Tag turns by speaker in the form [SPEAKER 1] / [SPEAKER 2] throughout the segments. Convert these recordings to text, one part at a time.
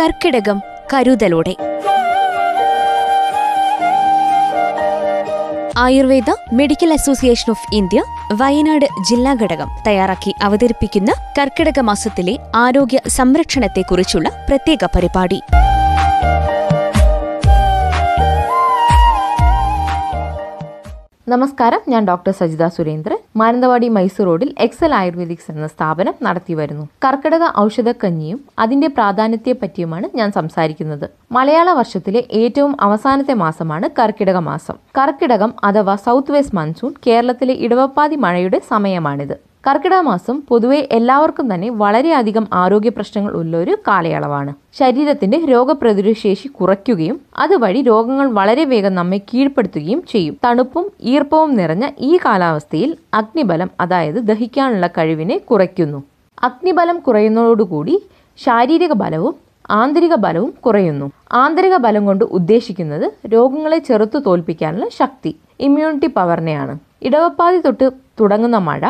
[SPEAKER 1] കർക്കിടകം കരുതലോടെ. Ayurveda medical association of India Wayanad ജില്ലാ ഘടകം തയ്യാറാക്കി അവതരിപ്പിക്കുന്ന കർക്കിടക മാസത്തിലെ ആരോഗ്യ സംരക്ഷണത്തെക്കുറിച്ചുള്ള പ്രത്യേക പരിപാടി.
[SPEAKER 2] നമസ്കാരം ഞാൻ ഡോക്ടർ സജിത സുരേന്ദ്രൻ. മാനന്തവാടി മൈസൂർ റോഡിൽ എക്സൽ ആയുർവേദിക്സ് എന്ന സ്ഥാപനം നടത്തി വരുന്നു. കർക്കിടക ഔഷധക്കഞ്ഞിയും അതിന്റെ പ്രാധാന്യത്തെ പറ്റിയുമാണ് ഞാൻ സംസാരിക്കുന്നത്. മലയാള വർഷത്തിലെ ഏറ്റവും അവസാനത്തെ മാസമാണ് കർക്കിടക മാസം. കർക്കിടകം അഥവാ സൗത്ത് വെസ്റ്റ് മൺസൂൺ കേരളത്തിലെ ഇടവപ്പാതി മഴയുടെ സമയമാണിത്. കർക്കിടക മാസം പൊതുവെ എല്ലാവർക്കും തന്നെ വളരെയധികം ആരോഗ്യ പ്രശ്നങ്ങൾ ഉള്ള ഒരു കാലയളവാണ്. ശരീരത്തിന്റെ രോഗപ്രതിരോധ ശേഷി കുറയ്ക്കുകയും അതുവഴി രോഗങ്ങൾ വളരെ വേഗം നമ്മെ കീഴ്പ്പെടുത്തുകയും ചെയ്യും. തണുപ്പും ഈർപ്പവും നിറഞ്ഞ ഈ കാലാവസ്ഥയിൽ അഗ്നിബലം അതായത് ദഹിക്കാനുള്ള കഴിവിനെ കുറയ്ക്കുന്നു. അഗ്നിബലം കുറയുന്നതോടുകൂടി ശാരീരിക ബലവും ആന്തരിക ബലവും കുറയുന്നു. ആന്തരിക ബലം കൊണ്ട് ഉദ്ദേശിക്കുന്നത് രോഗങ്ങളെ ചെറുത്തു തോൽപ്പിക്കാനുള്ള ശക്തി ഇമ്മ്യൂണിറ്റി പവറിനെയാണ് ഇടവപ്പാതി തൊട്ട് തുടങ്ങുന്ന മഴ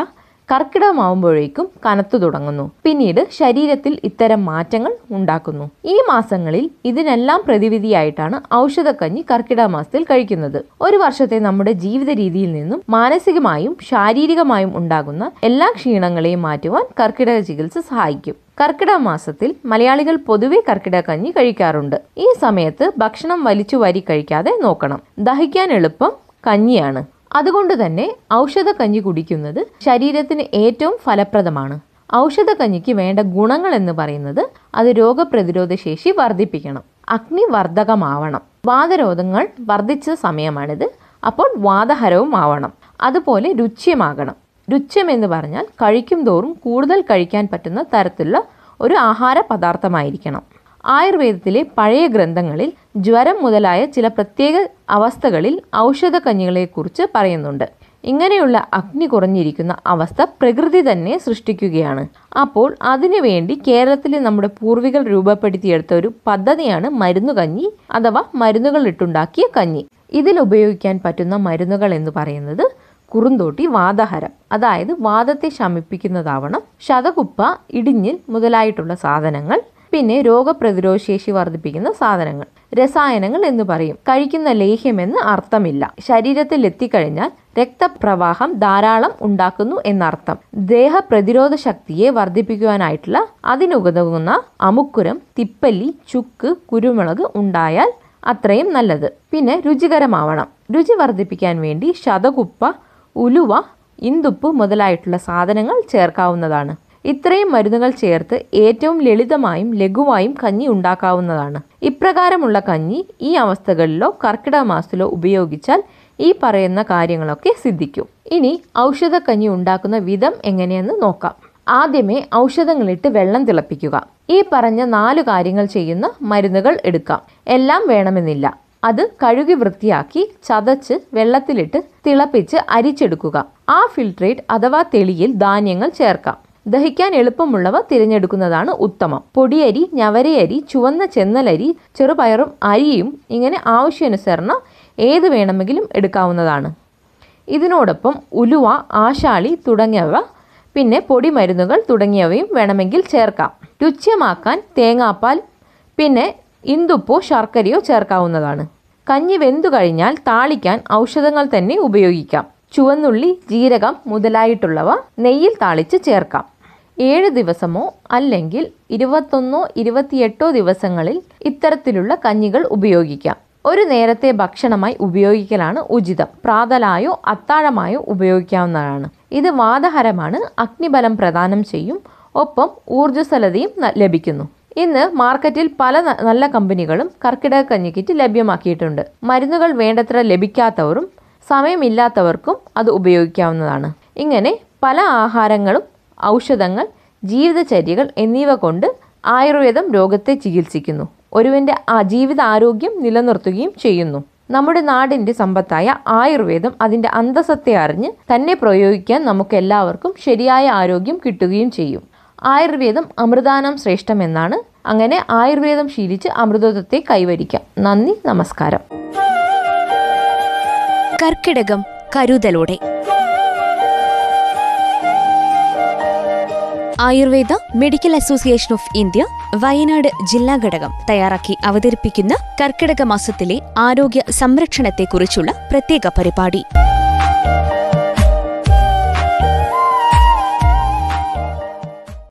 [SPEAKER 2] കർക്കിടകമാവുമ്പോഴേക്കും കനത്തു തുടങ്ങുന്നു. പിന്നീട് ശരീരത്തിൽ ഇത്തരം മാറ്റങ്ങൾ ഉണ്ടാക്കുന്നു. ഈ മാസങ്ങളിൽ ഇതിനെല്ലാം പ്രതിവിധിയായിട്ടാണ് ഔഷധക്കഞ്ഞി കർക്കിടക മാസത്തിൽ കഴിക്കുന്നത്. ഒരു വർഷത്തെ നമ്മുടെ ജീവിത രീതിയിൽ നിന്നും മാനസികമായും ശാരീരികമായും ഉണ്ടാകുന്ന എല്ലാ ക്ഷീണങ്ങളെയും മാറ്റുവാൻ കർക്കിടക ചികിത്സ സഹായിക്കും. കർക്കിടക മാസത്തിൽ മലയാളികൾ പൊതുവെ കർക്കിടക കഞ്ഞി കഴിക്കാറുണ്ട്. ഈ സമയത്ത് ഭക്ഷണം വലിച്ചു വാരി കഴിക്കാതെ നോക്കണം. ദഹിക്കാൻ എളുപ്പം കഞ്ഞിയാണ്. അതുകൊണ്ട് തന്നെ ഔഷധ കഞ്ഞി കുടിക്കുന്നത് ശരീരത്തിന് ഏറ്റവും ഫലപ്രദമാണ്. ഔഷധ കഞ്ഞിക്ക് വേണ്ട ഗുണങ്ങൾ എന്ന് പറയുന്നത് അത് രോഗപ്രതിരോധ ശേഷി വർദ്ധിപ്പിക്കണം. അഗ്നിവർദ്ധകമാവണം വാദരോഗങ്ങൾ വർദ്ധിച്ച സമയമാണിത്. അപ്പോൾ വാദഹരവും ആവണം. അതുപോലെ രുച്യമാകണം. രുച്യം എന്ന് പറഞ്ഞാൽ കഴിക്കും തോറും കൂടുതൽ കഴിക്കാൻ പറ്റുന്ന തരത്തിലുള്ള ഒരു ആഹാര പദാർത്ഥമായിരിക്കണം ആയുർവേദത്തിലെ പഴയ ഗ്രന്ഥങ്ങളിൽ ജ്വരം മുതലായ ചില പ്രത്യേക അവസ്ഥകളിൽ ഔഷധ ഔഷധക്കഞ്ഞികളെക്കുറിച്ച് പറയുന്നുണ്ട്. ഇങ്ങനെയുള്ള അഗ്നി കുറഞ്ഞിരിക്കുന്ന അവസ്ഥ പ്രകൃതി തന്നെ സൃഷ്ടിക്കുകയാണ്. അപ്പോൾ അതിനുവേണ്ടി കേരളത്തിലെ നമ്മുടെ പൂർവികൾ രൂപപ്പെടുത്തിയെടുത്ത ഒരു പദ്ധതിയാണ് മരുന്നുകഞ്ഞി അഥവാ മരുന്നുകൾ ഇട്ടുണ്ടാക്കിയ കഞ്ഞി. ഇതിൽ ഉപയോഗിക്കാൻ പറ്റുന്ന മരുന്നുകൾ എന്ന് പറയുന്നത് കുറുന്തോട്ടി വാദഹരം. അതായത് വാദത്തെ ശമിപ്പിക്കുന്നതാവണം ശതകുപ്പ ഇടിഞ്ഞിൽ മുതലായിട്ടുള്ള സാധനങ്ങൾ പിന്നെ രോഗപ്രതിരോധ ശേഷി വർദ്ധിപ്പിക്കുന്ന സാധനങ്ങൾ രസായനങ്ങൾ എന്ന് പറയും. കഴിക്കുന്ന ലേഹ്യമെന്ന് അർത്ഥമില്ല. ശരീരത്തിൽ എത്തിക്കഴിഞ്ഞാൽ രക്തപ്രവാഹം ധാരാളം ഉണ്ടാക്കുന്നു എന്നർത്ഥം. ദേഹപ്രതിരോധ ശക്തിയെ വർദ്ധിപ്പിക്കുവാനായിട്ടുള്ള അതിനുതകുന്ന അമുക്കുരം തിപ്പല്ലി ചുക്ക് കുരുമുളക് ഉണ്ടായാൽ അത്രയും നല്ലത്. പിന്നെ രുചികരമാവണം. രുചി വർദ്ധിപ്പിക്കാൻ വേണ്ടി ശതകുപ്പ ഉലുവ ഇന്തുപ്പ് മുതലായിട്ടുള്ള സാധനങ്ങൾ ചേർക്കാവുന്നതാണ്. ഇത്രയും മരുന്നുകൾ ചേർത്ത് ഏറ്റവും ലളിതമായും ലഘുവായും കഞ്ഞി ഉണ്ടാക്കാവുന്നതാണ്. ഇപ്രകാരമുള്ള കഞ്ഞി ഈ അവസ്ഥകളിലോ കർക്കിടക മാസത്തിലോ ഉപയോഗിച്ചാൽ ഈ പറയുന്ന കാര്യങ്ങളൊക്കെ സിദ്ധിക്കും. ഇനി ഔഷധ കഞ്ഞി ഉണ്ടാക്കുന്ന വിധം എങ്ങനെയെന്ന് നോക്കാം. ആദ്യമേ ഔഷധങ്ങളിട്ട് വെള്ളം തിളപ്പിക്കുക. ഈ പറഞ്ഞ നാല് കാര്യങ്ങൾ ചെയ്യുന്ന മരുന്നുകൾ എടുക്കാം. എല്ലാം വേണമെന്നില്ല. അത് കഴുകി വൃത്തിയാക്കി ചതച്ച് വെള്ളത്തിലിട്ട് തിളപ്പിച്ച് അരിച്ചെടുക്കുക. ആ ഫിൽട്രേറ്റ് അഥവാ തെളിയിൽ ധാന്യങ്ങൾ ചേർക്കാം. ദഹിക്കാൻ എളുപ്പമുള്ളവ തിരഞ്ഞെടുക്കുന്നതാണ് ഉത്തമം. പൊടിയരി ഞവരയരി ചുവന്ന ചെന്നലരി ചെറുപയറും അരിയും ഇങ്ങനെ ആവശ്യാനുസരണം ഏത് വേണമെങ്കിലും എടുക്കാവുന്നതാണ്. ഇതിനോടൊപ്പം ഉലുവ ആശാളി തുടങ്ങിയവ പിന്നെ പൊടിമരുന്നുകൾ തുടങ്ങിയവയും വേണമെങ്കിൽ ചേർക്കാം. രുച്യമാക്കാൻ തേങ്ങാപ്പാൽ പിന്നെ ഇന്ദുപ്പോ ശർക്കരയോ ചേർക്കാവുന്നതാണ്. കഞ്ഞി വെന്തു കഴിഞ്ഞാൽ താളിക്കാൻ ഔഷധങ്ങൾ തന്നെ ഉപയോഗിക്കാം. ചുവന്നുള്ളി ജീരകം മുതലായിട്ടുള്ളവ നെയ്യിൽ താളിച്ച് ചേർക്കാം. ഏഴ് ദിവസമോ അല്ലെങ്കിൽ ഇരുപത്തൊന്നോ ഇരുപത്തിയെട്ടോ ദിവസങ്ങളിൽ ഇത്തരത്തിലുള്ള കഞ്ഞികൾ ഉപയോഗിക്കാം. ഒരു നേരത്തെ ഭക്ഷണമായി ഉപയോഗിക്കലാണ് ഉചിതം. പ്രാതലായോ അത്താഴമായോ ഉപയോഗിക്കാവുന്നതാണ്. ഇത് വാദഹരമാണ് അഗ്നിബലം പ്രദാനം ചെയ്യും ഒപ്പം ഊർജസ്വലതയും ലഭിക്കുന്നു. ഇന്ന് മാർക്കറ്റിൽ പല നല്ല കമ്പനികളും കർക്കിടക കഞ്ഞി കിറ്റ് ലഭ്യമാക്കിയിട്ടുണ്ട്. മരുന്നുകൾ വേണ്ടത്ര ലഭിക്കാത്തവരും സമയമില്ലാത്തവർക്കും അത് ഉപയോഗിക്കാവുന്നതാണ്. ഇങ്ങനെ പല ആഹാരങ്ങളും ഔഷധങ്ങൾ ജീവിതചര്യകൾ എന്നിവ കൊണ്ട് ആയുർവേദം രോഗത്തെ ചികിത്സിക്കുന്നു. ഒരുവന്റെ ജീവിത ആരോഗ്യം നിലനിർത്തുകയും ചെയ്യുന്നു. നമ്മുടെ നാടിന്റെ സമ്പത്തായ ആയുർവേദം അതിന്റെ അന്തസ്സത്തെ അറിഞ്ഞ് തന്നെ പ്രയോഗിക്കാൻ നമുക്ക് എല്ലാവർക്കും ശരിയായ ആരോഗ്യം കിട്ടുകയും ചെയ്യും. ആയുർവേദം അമൃതാനം ശ്രേഷ്ഠം എന്നാണ്. അങ്ങനെ ആയുർവേദം ശീലിച്ച് അമൃതത്വത്തെ കൈവരിക്കാം. നന്ദി നമസ്കാരം.
[SPEAKER 1] കർക്കിടകം കരുതലോടെ. Ayurveda medical association of India Wayanad ജില്ലാ ഘടകം തയ്യാറാക്കി അവതരിപ്പിക്കുന്ന കർക്കിടക മാസത്തിലെ ആരോഗ്യ സംരക്ഷണത്തെക്കുറിച്ചുള്ള പ്രത്യേക പരിപാടി.